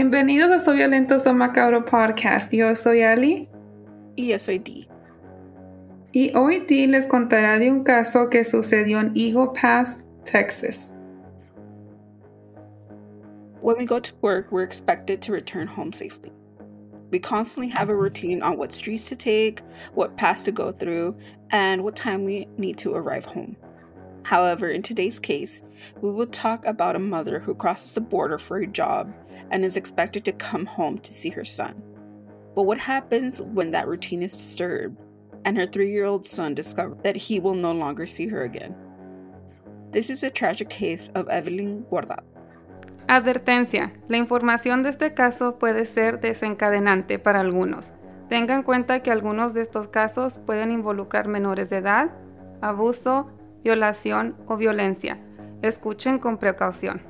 Bienvenidos a Soy Violento, Soy Macabro Podcast. Yo soy Ali. Y yo soy Dee. Y hoy Dee les contará de un caso que sucedió en Eagle Pass, Texas. When we go to work, we're expected to return home safely. We constantly have a routine on what streets to take, what paths to go through, and what time we need to arrive home. However, in today's case, we will talk about a mother who crosses the border for a job and is expected to come home to see her son. But what happens when that routine is disturbed and her three year old son discovers that he will no longer see her again? This is a tragic case of Evelyn Guardado. Advertencia: La información de este caso puede ser desencadenante para algunos. Tenga en cuenta que algunos de estos casos pueden involucrar menores de edad, abuso, violación o violencia. Escuchen con precaución.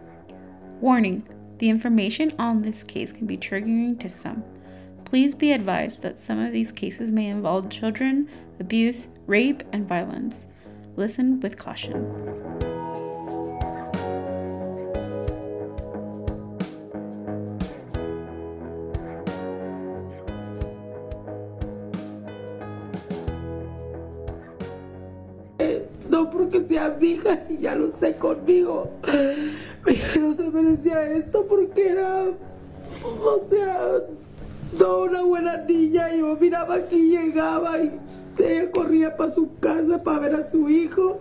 Warning The information on this case can be triggering to some. Please be advised that some of these cases may involve children, abuse, rape, and violence. Listen with caution. Porque sea mi hija y ya no esté conmigo. no se merecía esto porque era, o sea, no una buena niña. Yo miraba que llegaba y ella corría para su casa para ver a su hijo.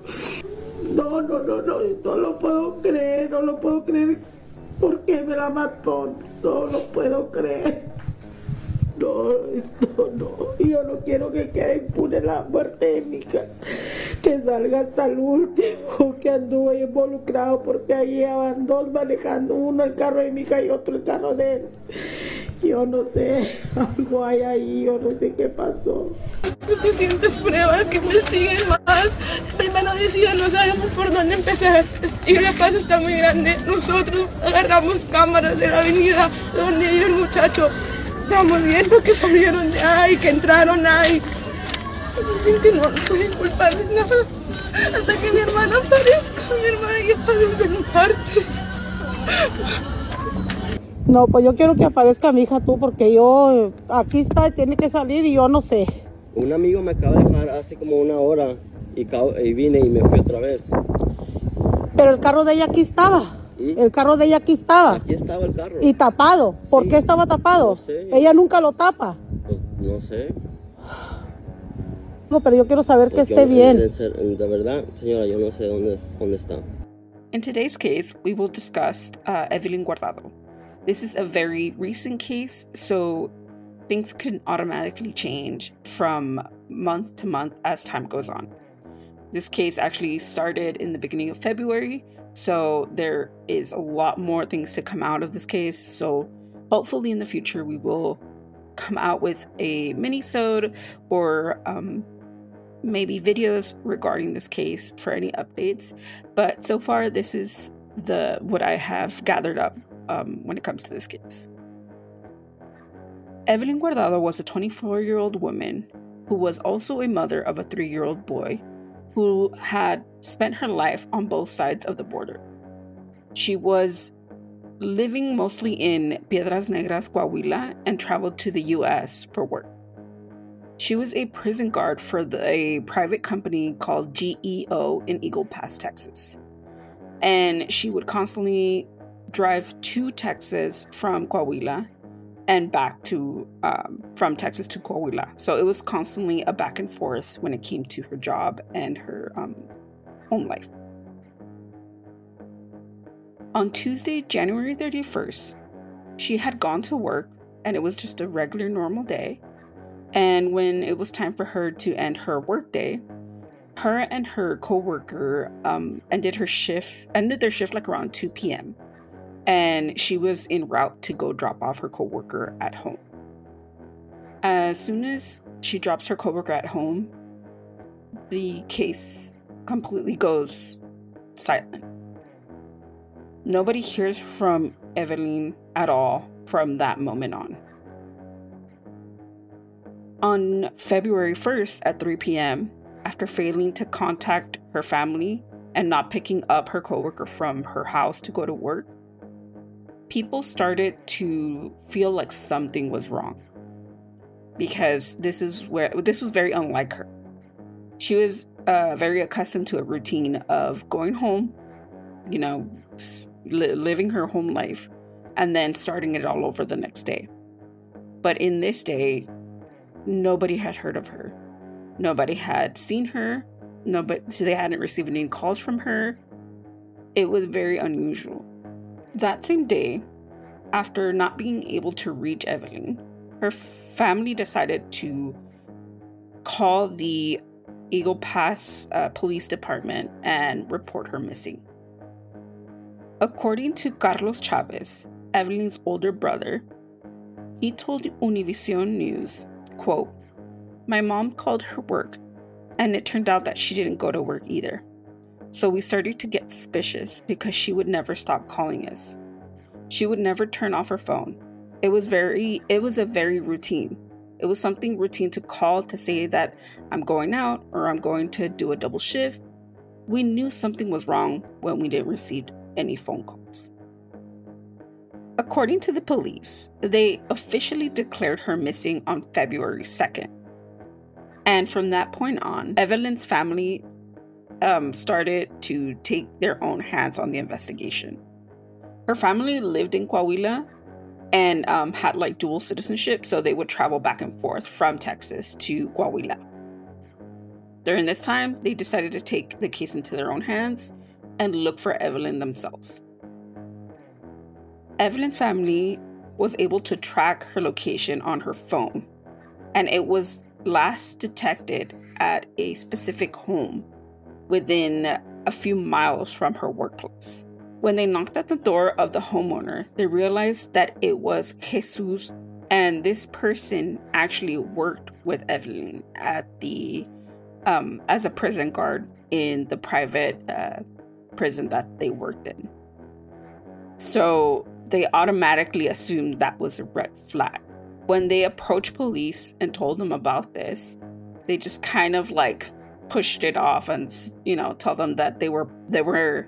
No, no, no, no, no lo puedo creer, no lo puedo creer porque me la mató. No lo puedo creer. No, esto no. Yo no quiero que quede impune la muerte de mi hija. Que salga hasta el último que anduvo involucrado porque ahí llevan dos manejando, uno el carro de mi hija y otro el carro de él. Yo no sé, algo hay ahí, yo no sé qué pasó. Suficientes pruebas que investiguen más. Primero decía, no sabemos por dónde empezar. Y la paz está muy grande. Nosotros agarramos cámaras de la avenida donde iba el muchacho estamos viendo que salieron de ahí, que entraron ahí. Sin que no pueden culpar de nada. Hasta que mi hermana aparezca. Mi hermana ya aparece en partes. No, pues yo quiero que aparezca mi hija tú, porque yo aquí está y tiene que salir y yo no sé. Un amigo me acaba de dejar hace como una hora y, y vine y me fui otra vez. Pero el carro de ella aquí estaba. El carro de ella aquí estaba. Aquí estaba el carro. Y tapado. ¿Por qué estaba tapado? No sé. Ella nunca lo tapa. Pues, no sé. No, pero yo quiero saber que esté bien. De, verdad, señora, yo no sé dónde, dónde está. In today's case, we will discuss uh, Evelyn Guardado. This is a very recent case, so things can automatically change from month to month as time goes on. This case actually started in the beginning of February, so there is a lot more things to come out of this case. So hopefully in the future we will come out with a mini-sode or um, maybe videos regarding this case for any updates. But so far, this is the what I have gathered up um, when it comes to this case. Evelyn Guardado was a 24 year old woman who was also a mother of a three year old boy who had spent her life on both sides of the border. She was living mostly in Piedras Negras, Coahuila, and traveled to the US for work. She was a prison guard for the, a private company called GEO in Eagle Pass, Texas. And she would constantly drive to Texas from Coahuila and back to um, from Texas to Coahuila. So it was constantly a back and forth when it came to her job and her um, home life. On Tuesday, January 31st, she had gone to work and it was just a regular normal day. And when it was time for her to end her workday, her and her coworker um, ended her shift, ended their shift like around 2 p.m. And she was en route to go drop off her coworker at home. As soon as she drops her coworker at home, the case completely goes silent. Nobody hears from Evelyn at all from that moment on. On February 1st at 3 p.m., after failing to contact her family and not picking up her coworker from her house to go to work, people started to feel like something was wrong. Because this is where this was very unlike her. She was uh, very accustomed to a routine of going home, you know, li- living her home life, and then starting it all over the next day. But in this day, nobody had heard of her. Nobody had seen her. Nobody, so they hadn't received any calls from her. It was very unusual. That same day, after not being able to reach Evelyn, her family decided to call the Eagle Pass uh, Police Department and report her missing. According to Carlos Chavez, Evelyn's older brother, he told Univision News, quote, My mom called her work, and it turned out that she didn't go to work either. So we started to get suspicious because she would never stop calling us. She would never turn off her phone. It was very it was a very routine. It was something routine to call to say that I'm going out or I'm going to do a double shift. We knew something was wrong when we didn't receive any phone calls. According to the police, they officially declared her missing on February 2nd. And from that point on, Evelyn's family um, started to take their own hands on the investigation. Her family lived in Coahuila and um, had like dual citizenship, so they would travel back and forth from Texas to Coahuila. During this time, they decided to take the case into their own hands and look for Evelyn themselves. Evelyn's family was able to track her location on her phone, and it was last detected at a specific home within a few miles from her workplace. When they knocked at the door of the homeowner, they realized that it was Jesus, and this person actually worked with Evelyn at the um, as a prison guard in the private uh, prison that they worked in. So they automatically assumed that was a red flag. When they approached police and told them about this, they just kind of like pushed it off and you know tell them that they were they were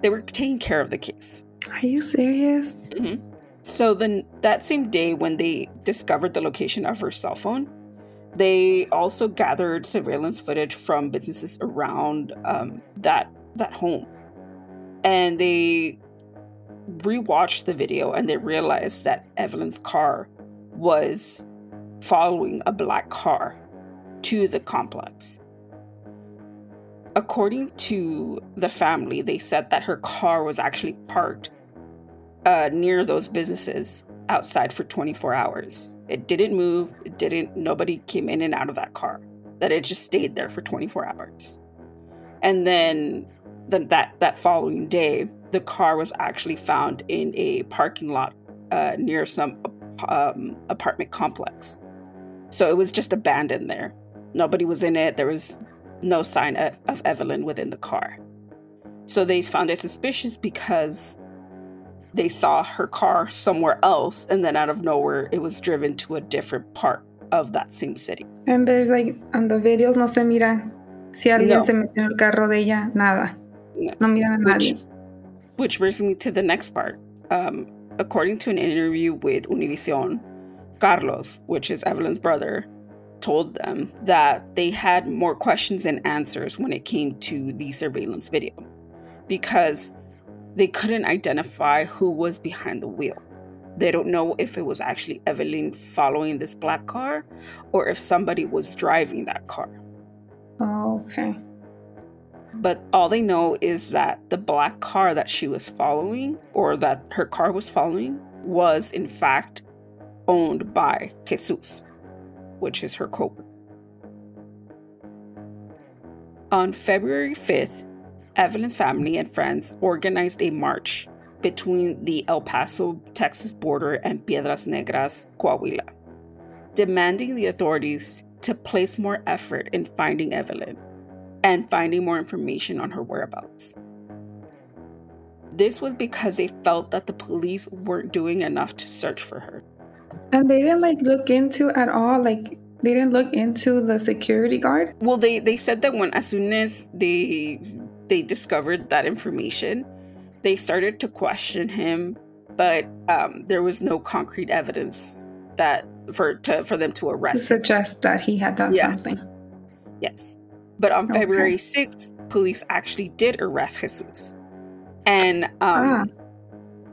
they were taking care of the case. Are you serious? Mm-hmm. So then that same day when they discovered the location of her cell phone, they also gathered surveillance footage from businesses around um, that that home. And they rewatched the video and they realized that Evelyn's car was following a black car to the complex. According to the family, they said that her car was actually parked uh, near those businesses outside for 24 hours. It didn't move, it didn't, nobody came in and out of that car, that it just stayed there for 24 hours. And then the, that that following day, the car was actually found in a parking lot uh, near some um, apartment complex. So it was just abandoned there. Nobody was in it. There was no sign of, of Evelyn within the car. So they found it suspicious because they saw her car somewhere else, and then out of nowhere, it was driven to a different part of that same city. And there's like on the videos no se mira si alguien No. se metió en el carro de ella, nada. No. No miran a nadie. Which brings me to the next part. Um, according to an interview with Univision, Carlos, which is Evelyn's brother, told them that they had more questions than answers when it came to the surveillance video because they couldn't identify who was behind the wheel. They don't know if it was actually Evelyn following this black car or if somebody was driving that car. Oh, okay. But all they know is that the black car that she was following, or that her car was following, was in fact owned by Jesus, which is her co On February 5th, Evelyn's family and friends organized a march between the El Paso, Texas border and Piedras Negras, Coahuila, demanding the authorities to place more effort in finding Evelyn and finding more information on her whereabouts. This was because they felt that the police weren't doing enough to search for her. And they didn't like look into at all like they didn't look into the security guard? Well, they they said that when as soon as they they discovered that information, they started to question him, but um, there was no concrete evidence that for to for them to arrest. To suggest him. that he had done yeah. something. Yes, but on okay. February sixth, police actually did arrest Jesus, and um, ah.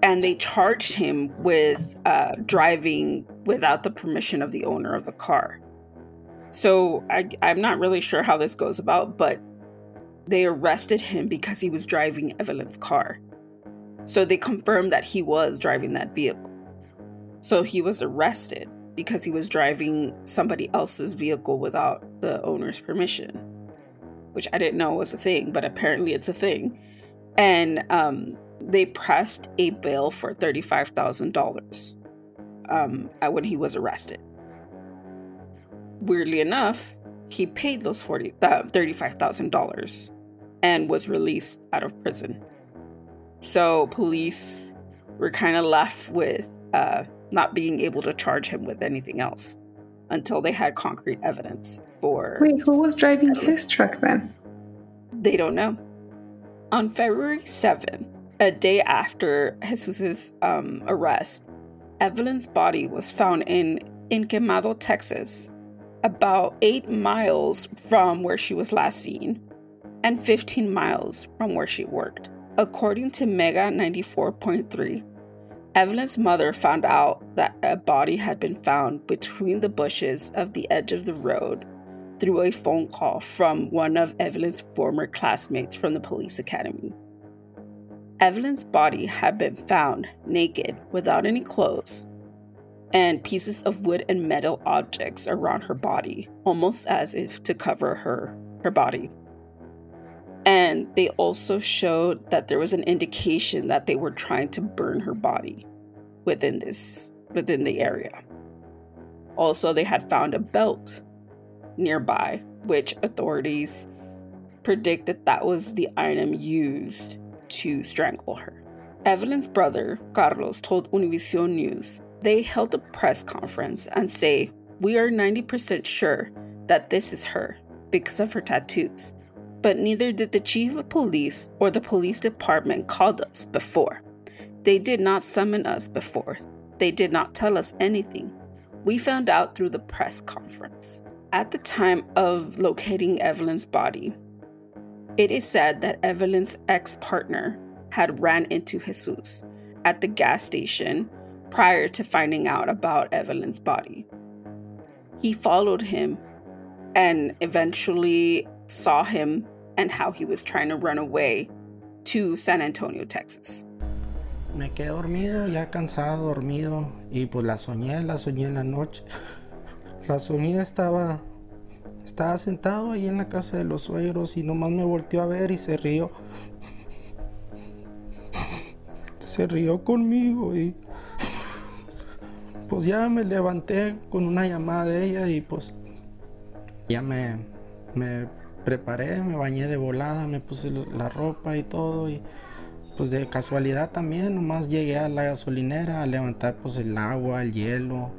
and they charged him with uh, driving without the permission of the owner of the car. So I, I'm not really sure how this goes about, but they arrested him because he was driving Evelyn's car. So they confirmed that he was driving that vehicle. So he was arrested because he was driving somebody else's vehicle without the owner's permission, which I didn't know was a thing, but apparently it's a thing. And um, they pressed a bail for $35,000 um, when he was arrested. Weirdly enough, he paid those 40, uh, $35,000 and was released out of prison. So police were kind of left with uh, not being able to charge him with anything else until they had concrete evidence for. Wait, who was driving his truck then? They don't know. On February 7th, a day after Jesus's um, arrest, Evelyn's body was found in, in Quemado, Texas, about eight miles from where she was last seen and 15 miles from where she worked. According to Mega 94.3, Evelyn's mother found out that a body had been found between the bushes of the edge of the road through a phone call from one of Evelyn's former classmates from the police academy. Evelyn's body had been found naked without any clothes and pieces of wood and metal objects around her body, almost as if to cover her her body. And they also showed that there was an indication that they were trying to burn her body within this within the area. Also, they had found a belt nearby, which authorities predict that that was the item used to strangle her. Evelyn's brother, Carlos, told Univision News they held a press conference and say, "We are 90% sure that this is her because of her tattoos." but neither did the chief of police or the police department called us before. They did not summon us before. They did not tell us anything. We found out through the press conference. At the time of locating Evelyn's body, it is said that Evelyn's ex partner had ran into Jesus at the gas station prior to finding out about Evelyn's body. He followed him and eventually saw him and how he was trying to run away to San Antonio, Texas. Me quedé dormido, ya cansado, dormido, y pues la soñé, la soñé en la noche. La soñé estaba, estaba sentado ahí en la casa de los suegros y nomás me volteó a ver y se rió. Se rió conmigo y pues ya me levanté con una llamada de ella y pues ya me, me preparé, me bañé de volada, me puse la ropa y todo y pues de casualidad también nomás llegué a la gasolinera a levantar pues el agua, el hielo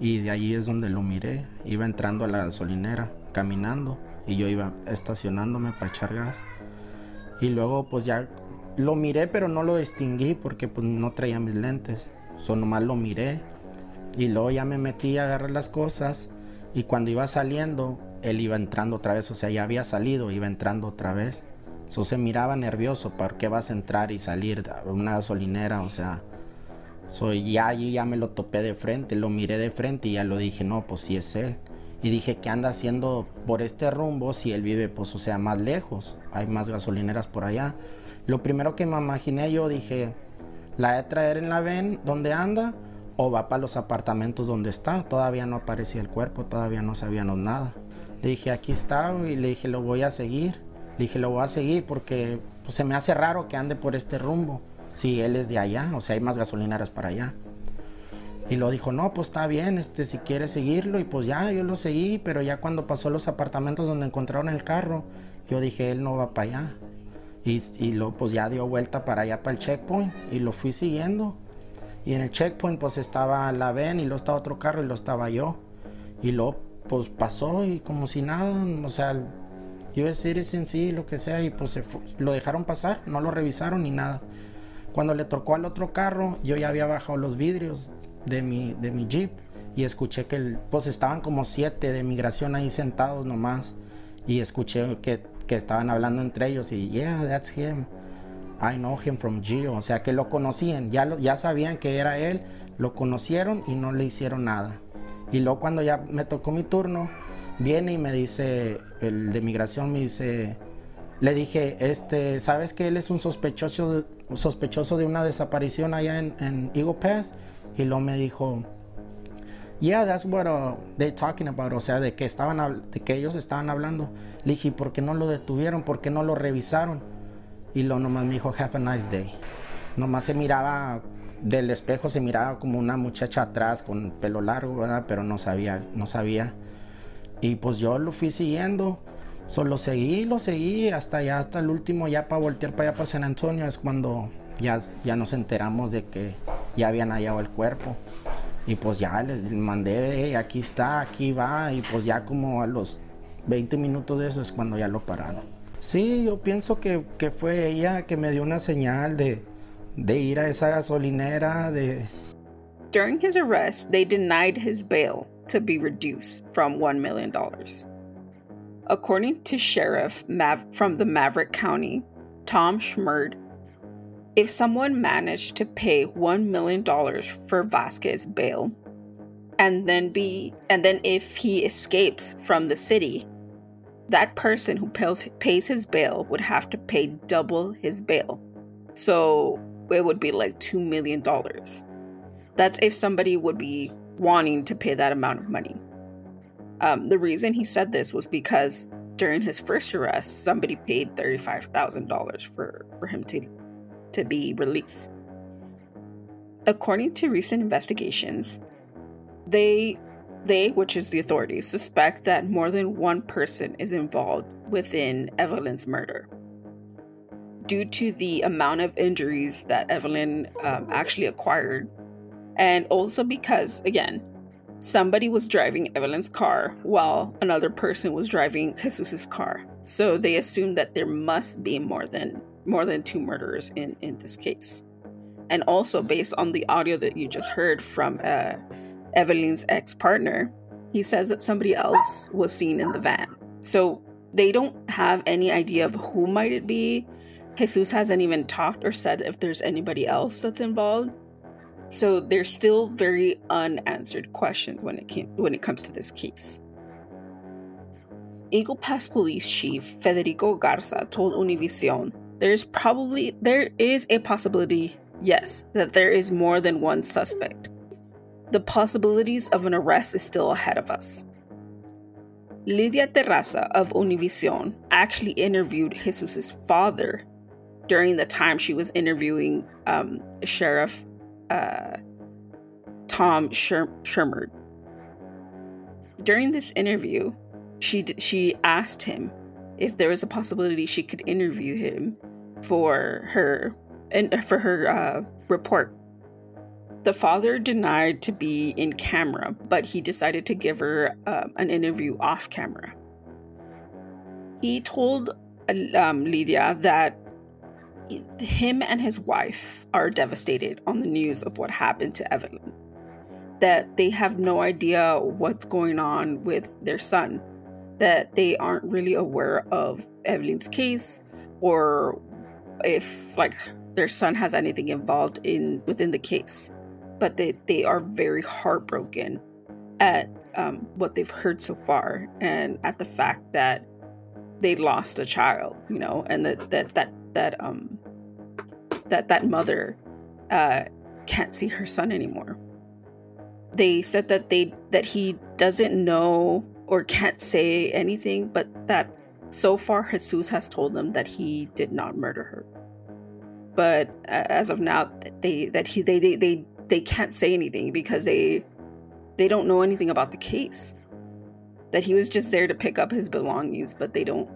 y de allí es donde lo miré. Iba entrando a la gasolinera caminando y yo iba estacionándome para echar gas. Y luego pues ya lo miré pero no lo distinguí porque pues no traía mis lentes. Solo nomás lo miré y luego ya me metí a agarrar las cosas y cuando iba saliendo él iba entrando otra vez, o sea, ya había salido, iba entrando otra vez. Eso se miraba nervioso, ¿por qué vas a entrar y salir a una gasolinera? O sea, soy ya allí ya me lo topé de frente, lo miré de frente y ya lo dije, no, pues sí es él. Y dije, ¿qué anda haciendo por este rumbo si él vive, pues, o sea, más lejos? Hay más gasolineras por allá. Lo primero que me imaginé yo dije, ¿la de traer en la ven donde anda? o va para los apartamentos donde está. Todavía no aparecía el cuerpo, todavía no sabíamos nada. Le dije, aquí está, y le dije, lo voy a seguir. Le dije, lo voy a seguir porque pues, se me hace raro que ande por este rumbo. Si él es de allá, o sea, hay más gasolineras para allá. Y lo dijo, no, pues está bien, este, si quiere seguirlo. Y pues ya, yo lo seguí, pero ya cuando pasó los apartamentos donde encontraron el carro, yo dije, él no va para allá. Y, y luego pues ya dio vuelta para allá, para el checkpoint, y lo fui siguiendo. Y en el checkpoint pues estaba la ven y luego estaba otro carro y lo estaba yo. Y luego pues pasó y como si nada, o sea, yo decir es en sí, lo que sea, y pues lo dejaron pasar, no lo revisaron ni nada. Cuando le tocó al otro carro, yo ya había bajado los vidrios de mi, de mi jeep y escuché que el, pues estaban como siete de migración ahí sentados nomás y escuché que, que estaban hablando entre ellos y yeah, that's him. I know him from Gio, o sea que lo conocían, ya, lo, ya sabían que era él, lo conocieron y no le hicieron nada. Y luego cuando ya me tocó mi turno, viene y me dice, el de migración me dice, le dije, este, ¿sabes que él es un sospechoso sospechoso de una desaparición allá en, en Eagle Pass? Y luego me dijo, yeah, that's what uh, they're talking about, o sea, de que, estaban, de que ellos estaban hablando. Le dije, ¿por qué no lo detuvieron? ¿Por qué no lo revisaron? y lo nomás me dijo, have a nice day. Nomás se miraba, del espejo se miraba como una muchacha atrás con pelo largo, ¿verdad? Pero no sabía, no sabía. Y pues yo lo fui siguiendo. Solo seguí, lo seguí hasta ya, hasta el último, ya para voltear para allá, para San Antonio, es cuando ya, ya nos enteramos de que ya habían hallado el cuerpo. Y pues ya les mandé, aquí está, aquí va, y pues ya como a los 20 minutos de eso es cuando ya lo pararon. Sí, yo pienso que, que fue ella que me dio una señal de, de ir a esa gasolinera de... During his arrest, they denied his bail to be reduced from $1 million. According to Sheriff Mav- from the Maverick County, Tom Schmerber, if someone managed to pay $1 million for Vasquez bail, and then be and then if he escapes from the city that person who pays, pays his bail would have to pay double his bail. So it would be like $2 million. That's if somebody would be wanting to pay that amount of money. Um, the reason he said this was because during his first arrest, somebody paid $35,000 for, for him to, to be released. According to recent investigations, they they, which is the authorities, suspect that more than one person is involved within Evelyn's murder. Due to the amount of injuries that Evelyn um, actually acquired, and also because, again, somebody was driving Evelyn's car while another person was driving Jesus's car. So they assumed that there must be more than more than two murderers in in this case. And also based on the audio that you just heard from uh, Evelyn's ex partner, he says that somebody else was seen in the van. So they don't have any idea of who might it be. Jesus hasn't even talked or said if there's anybody else that's involved. So there's still very unanswered questions when it came, when it comes to this case. Eagle Pass Police Chief Federico Garza told Univision there's probably there is a possibility, yes, that there is more than one suspect the possibilities of an arrest is still ahead of us. Lydia Terraza of Univision actually interviewed Jesus's father during the time she was interviewing um, Sheriff uh, Tom Sher- Shermer. During this interview, she d- she asked him if there was a possibility she could interview him for her and for her uh, report the father denied to be in camera, but he decided to give her um, an interview off camera. He told um, Lydia that him and his wife are devastated on the news of what happened to Evelyn, that they have no idea what's going on with their son, that they aren't really aware of Evelyn's case or if like their son has anything involved in within the case. But they, they are very heartbroken at um, what they've heard so far and at the fact that they lost a child, you know, and that that that that um that that mother uh, can't see her son anymore. they said that they that he doesn't know or can't say anything, but that so far Jesus has told them that he did not murder her. But as of now, they that he they they they, they can't say anything because they they don't know anything about the case. That he was just there to pick up his belongings, but they don't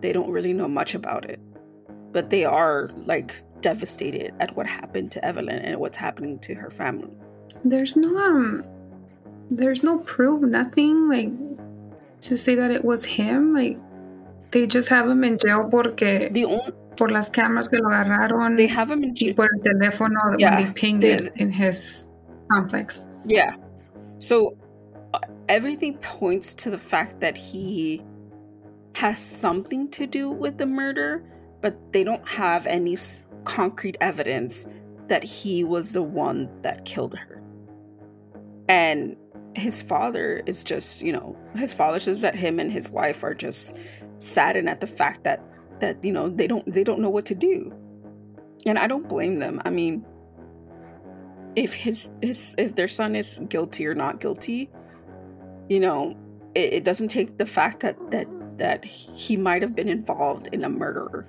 they don't really know much about it. But they are like devastated at what happened to Evelyn and what's happening to her family. There's no um there's no proof, nothing like to say that it was him. Like they just have him in jail porque the only, por las cameras que lo agarraron. They have him in jail. Por el teléfono yeah, when they pinged they, it in his complex. Yeah. So uh, everything points to the fact that he has something to do with the murder, but they don't have any concrete evidence that he was the one that killed her. And his father is just, you know, his father says that him and his wife are just saddened at the fact that that you know they don't they don't know what to do. And I don't blame them. I mean, if his his if their son is guilty or not guilty, you know, it, it doesn't take the fact that that that he might have been involved in a murder.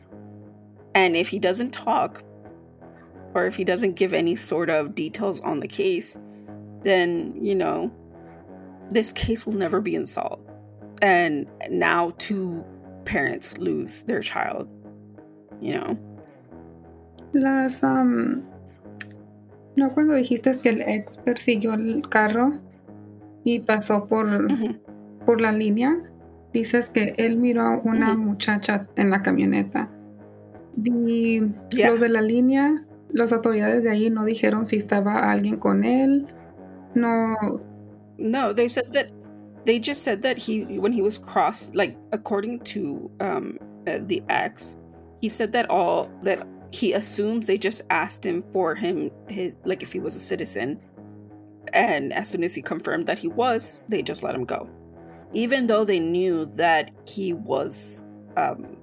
And if he doesn't talk or if he doesn't give any sort of details on the case, then, you know, this case will never be solved. And now two parents lose their child, you know. Las, um, no cuando dijiste que el ex persiguió el carro y pasó por, por la línea, dices que él miró a una muchacha en la camioneta. Y yeah. los de la línea, las autoridades de ahí no dijeron si estaba alguien con él. No. No, they said that they just said that he when he was crossed like according to um uh, the ex, he said that all that he assumes they just asked him for him his like if he was a citizen. And as soon as he confirmed that he was, they just let him go even though they knew that he was um,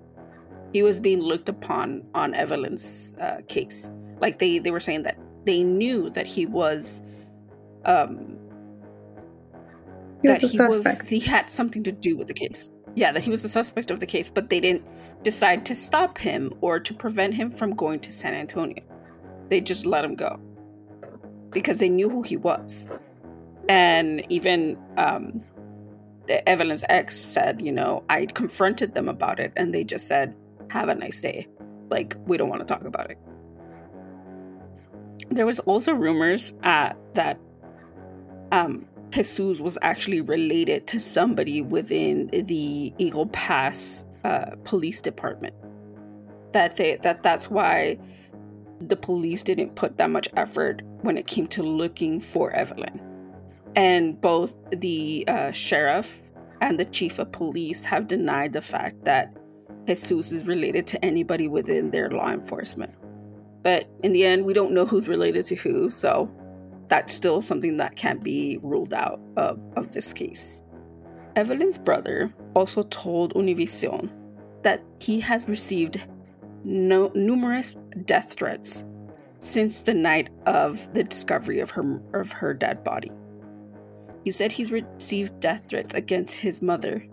he was being looked upon on Evelyn's uh, case. Like they they were saying that they knew that he was um he that was he was he had something to do with the case. Yeah, that he was the suspect of the case, but they didn't decide to stop him or to prevent him from going to San Antonio. They just let him go because they knew who he was. And even um, Evelyn's ex said, you know, I confronted them about it and they just said, have a nice day. Like, we don't want to talk about it. There was also rumors uh, that um, Jesus was actually related to somebody within the Eagle Pass uh, police department. That they that that's why the police didn't put that much effort when it came to looking for Evelyn and both the uh, sheriff and the chief of police have denied the fact that Jesus is related to anybody within their law enforcement. But in the end, we don't know who's related to who, so that's still something that can't be ruled out of, of this case. Evelyn's brother also told Univision that he has received no, numerous death threats since the night of the discovery of her of her dead body. He said he's received death threats against his mother,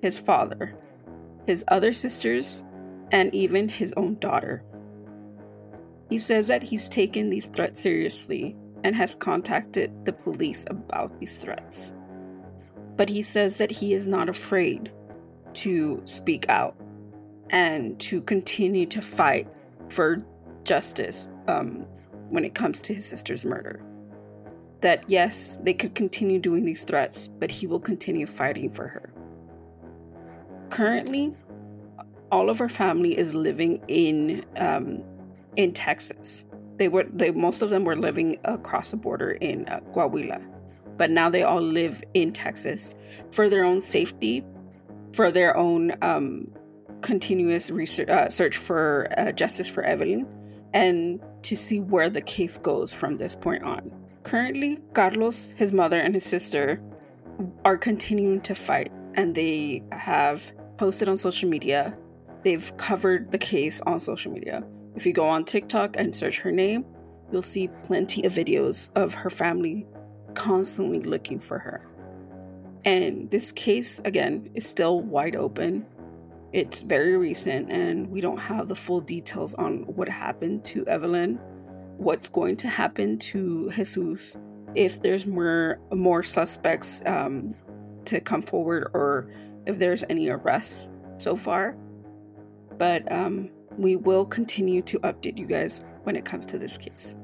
his father, his other sisters, and even his own daughter. He says that he's taken these threats seriously and has contacted the police about these threats. But he says that he is not afraid to speak out and to continue to fight for justice um, when it comes to his sister's murder that yes, they could continue doing these threats, but he will continue fighting for her. Currently, all of her family is living in um, in Texas. They were they most of them were living across the border in uh, Coahuila, but now they all live in Texas for their own safety, for their own um, continuous research uh, search for uh, justice for Evelyn, and to see where the case goes from this point on. Currently, Carlos, his mother, and his sister are continuing to fight, and they have posted on social media. They've covered the case on social media. If you go on TikTok and search her name, you'll see plenty of videos of her family constantly looking for her. And this case, again, is still wide open. It's very recent, and we don't have the full details on what happened to Evelyn, what's going to happen to Jesus, if there's more more suspects um, to come forward, or if there's any arrests so far. But um, we will continue to update you guys when it comes to this case.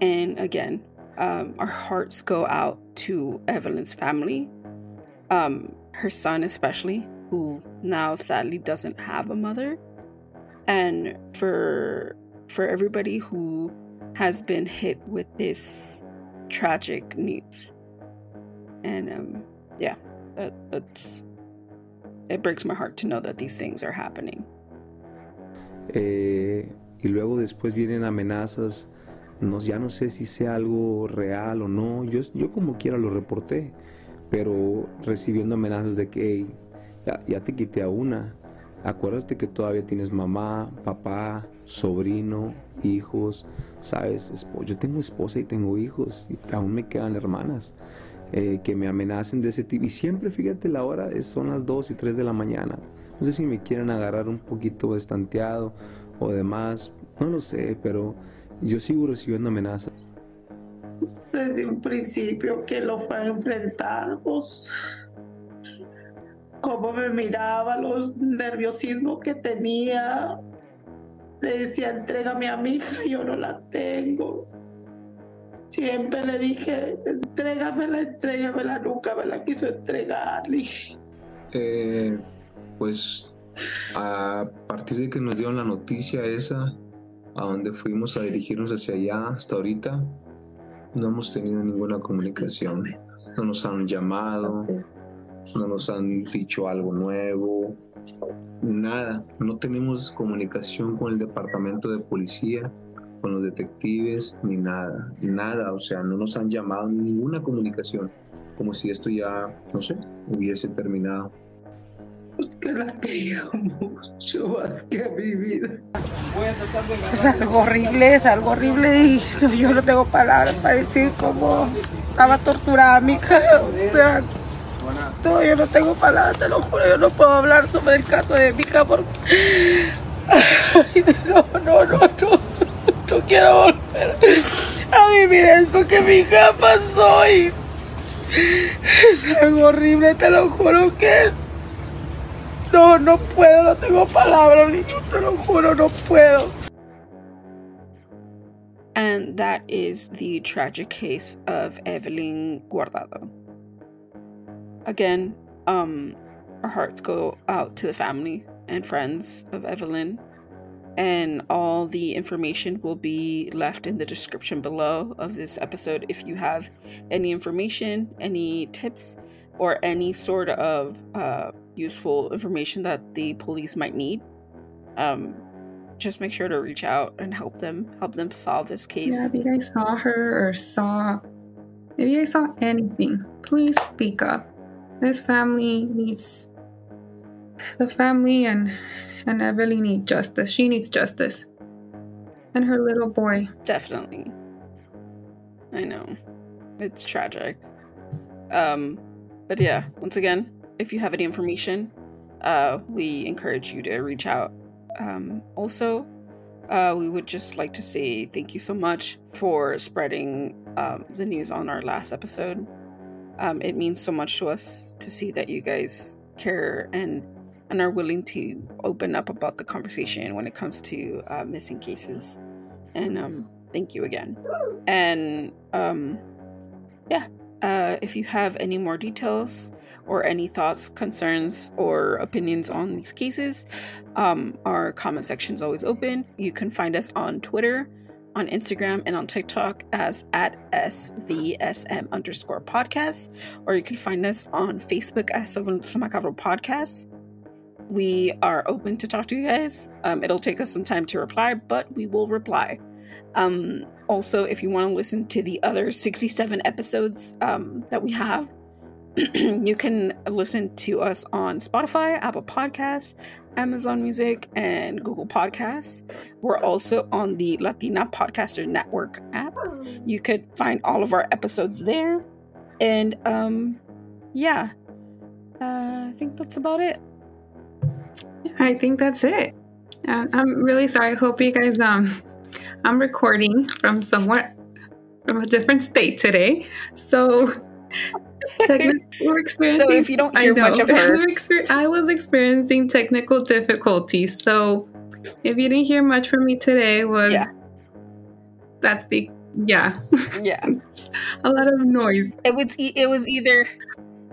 And again, um, our hearts go out to Evelyn's family, um, her son especially, who now sadly doesn't have a mother, and for for everybody who has been hit with this tragic news. And um, yeah, that, that's it breaks my heart to know that these things are happening. Eh, y luego después vienen amenazas No, ya no sé si sea algo real o no. Yo, yo como quiera lo reporté, pero recibiendo amenazas de que ya, ya, te quité a una. Acuérdate que todavía tienes mamá, papá, sobrino, hijos, ¿sabes? Yo tengo esposa y tengo hijos y aún me quedan hermanas. Eh, que me amenacen de ese tipo. Y siempre, fíjate, la hora es, son las 2 y 3 de la mañana. No sé si me quieren agarrar un poquito estanteado o demás, no lo sé, pero yo sigo recibiendo amenazas. Desde un principio que lo fue a enfrentar, pues, cómo me miraba, los nerviosismos que tenía. Le decía, entrégame a mi hija, yo no la tengo. Siempre le dije, entrégamela, entrégamela, nunca me la quiso entregar. Eh, pues a partir de que nos dieron la noticia esa, a donde fuimos a dirigirnos hacia allá hasta ahorita, no hemos tenido ninguna comunicación. No nos han llamado, no nos han dicho algo nuevo, nada. No tenemos comunicación con el departamento de policía, con los detectives, ni nada, nada. O sea, no nos han llamado ninguna comunicación, como si esto ya, no sé, hubiese terminado que la quería mucho más que a mi vida. Es algo horrible, es algo horrible y yo no tengo palabras para decir cómo estaba torturada mi hija. O sea, no, yo no tengo palabras, te lo juro, yo no puedo hablar sobre el caso de mi hija porque... no, no, no, no, no quiero volver a vivir esto que mi hija pasó y... Es algo horrible, te lo juro que No, no puedo, no tengo palabras, niño, te lo juro, no puedo. And that is the tragic case of Evelyn Guardado. Again, um, our hearts go out to the family and friends of Evelyn, and all the information will be left in the description below of this episode if you have any information, any tips, or any sort of uh, useful information that the police might need. Um, just make sure to reach out and help them help them solve this case. Yeah, if you guys saw her or saw if you guys saw anything, please speak up. This family needs the family and and Evelyn need justice. She needs justice. And her little boy. Definitely. I know. It's tragic. Um but yeah, once again, if you have any information, uh, we encourage you to reach out. Um, also, uh, we would just like to say thank you so much for spreading um, the news on our last episode. Um, it means so much to us to see that you guys care and and are willing to open up about the conversation when it comes to uh, missing cases. And um, thank you again. And um, yeah, uh, if you have any more details or any thoughts, concerns, or opinions on these cases, um, our comment section is always open. You can find us on Twitter, on Instagram, and on TikTok as at SVSM underscore podcast, or you can find us on Facebook as Macabro Podcast. We are open to talk to you guys. Um, it'll take us some time to reply, but we will reply. Um, also, if you want to listen to the other 67 episodes um, that we have, you can listen to us on Spotify, Apple Podcasts, Amazon Music, and Google Podcasts. We're also on the Latina Podcaster Network app. You could find all of our episodes there. And um, yeah, uh, I think that's about it. I think that's it. Uh, I'm really sorry. I hope you guys. Um, I'm recording from somewhere from a different state today, so we're experiencing. So if you don't hear I know, much of her, I was experiencing technical difficulties. So if you didn't hear much from me today, was Yeah. that's big. Yeah, yeah, a lot of noise. it was e- it was either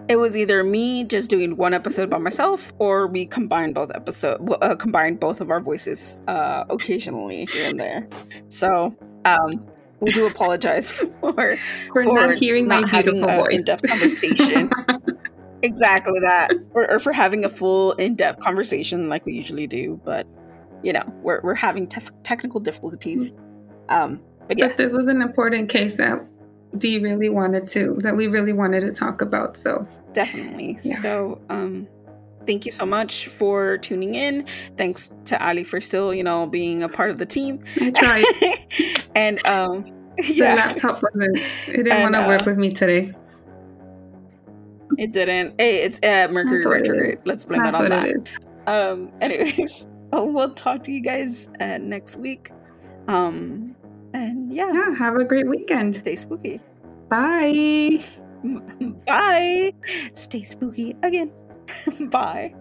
it was either me just doing one episode by myself, or we combined both episode uh, combined both of our voices uh, occasionally here and there. So um, we do apologize for For not hearing my having beautiful a voice. in-depth conversation. exactly that, or, or for having a full in-depth conversation like we usually do. But you know, we're we're having tef- technical difficulties. Um, but yeah, But this was an important case that Dee really wanted to, that we really wanted to talk about. So definitely. Yeah. So, um, thank you so much for tuning in. Thanks to Ali for still, you know, being a part of the team. I tried. and um, The yeah, laptop wasn't, it didn't want to work uh, with me today. it didn't. Hey, it's uh, Mercury That's what it retrograde. Let's blame That's it on that. it. Um, anyways, we'll talk to you guys uh, next week. Um, and yeah, Yeah, have a great weekend. stay spooky. Bye. Bye. Stay spooky again. Bye.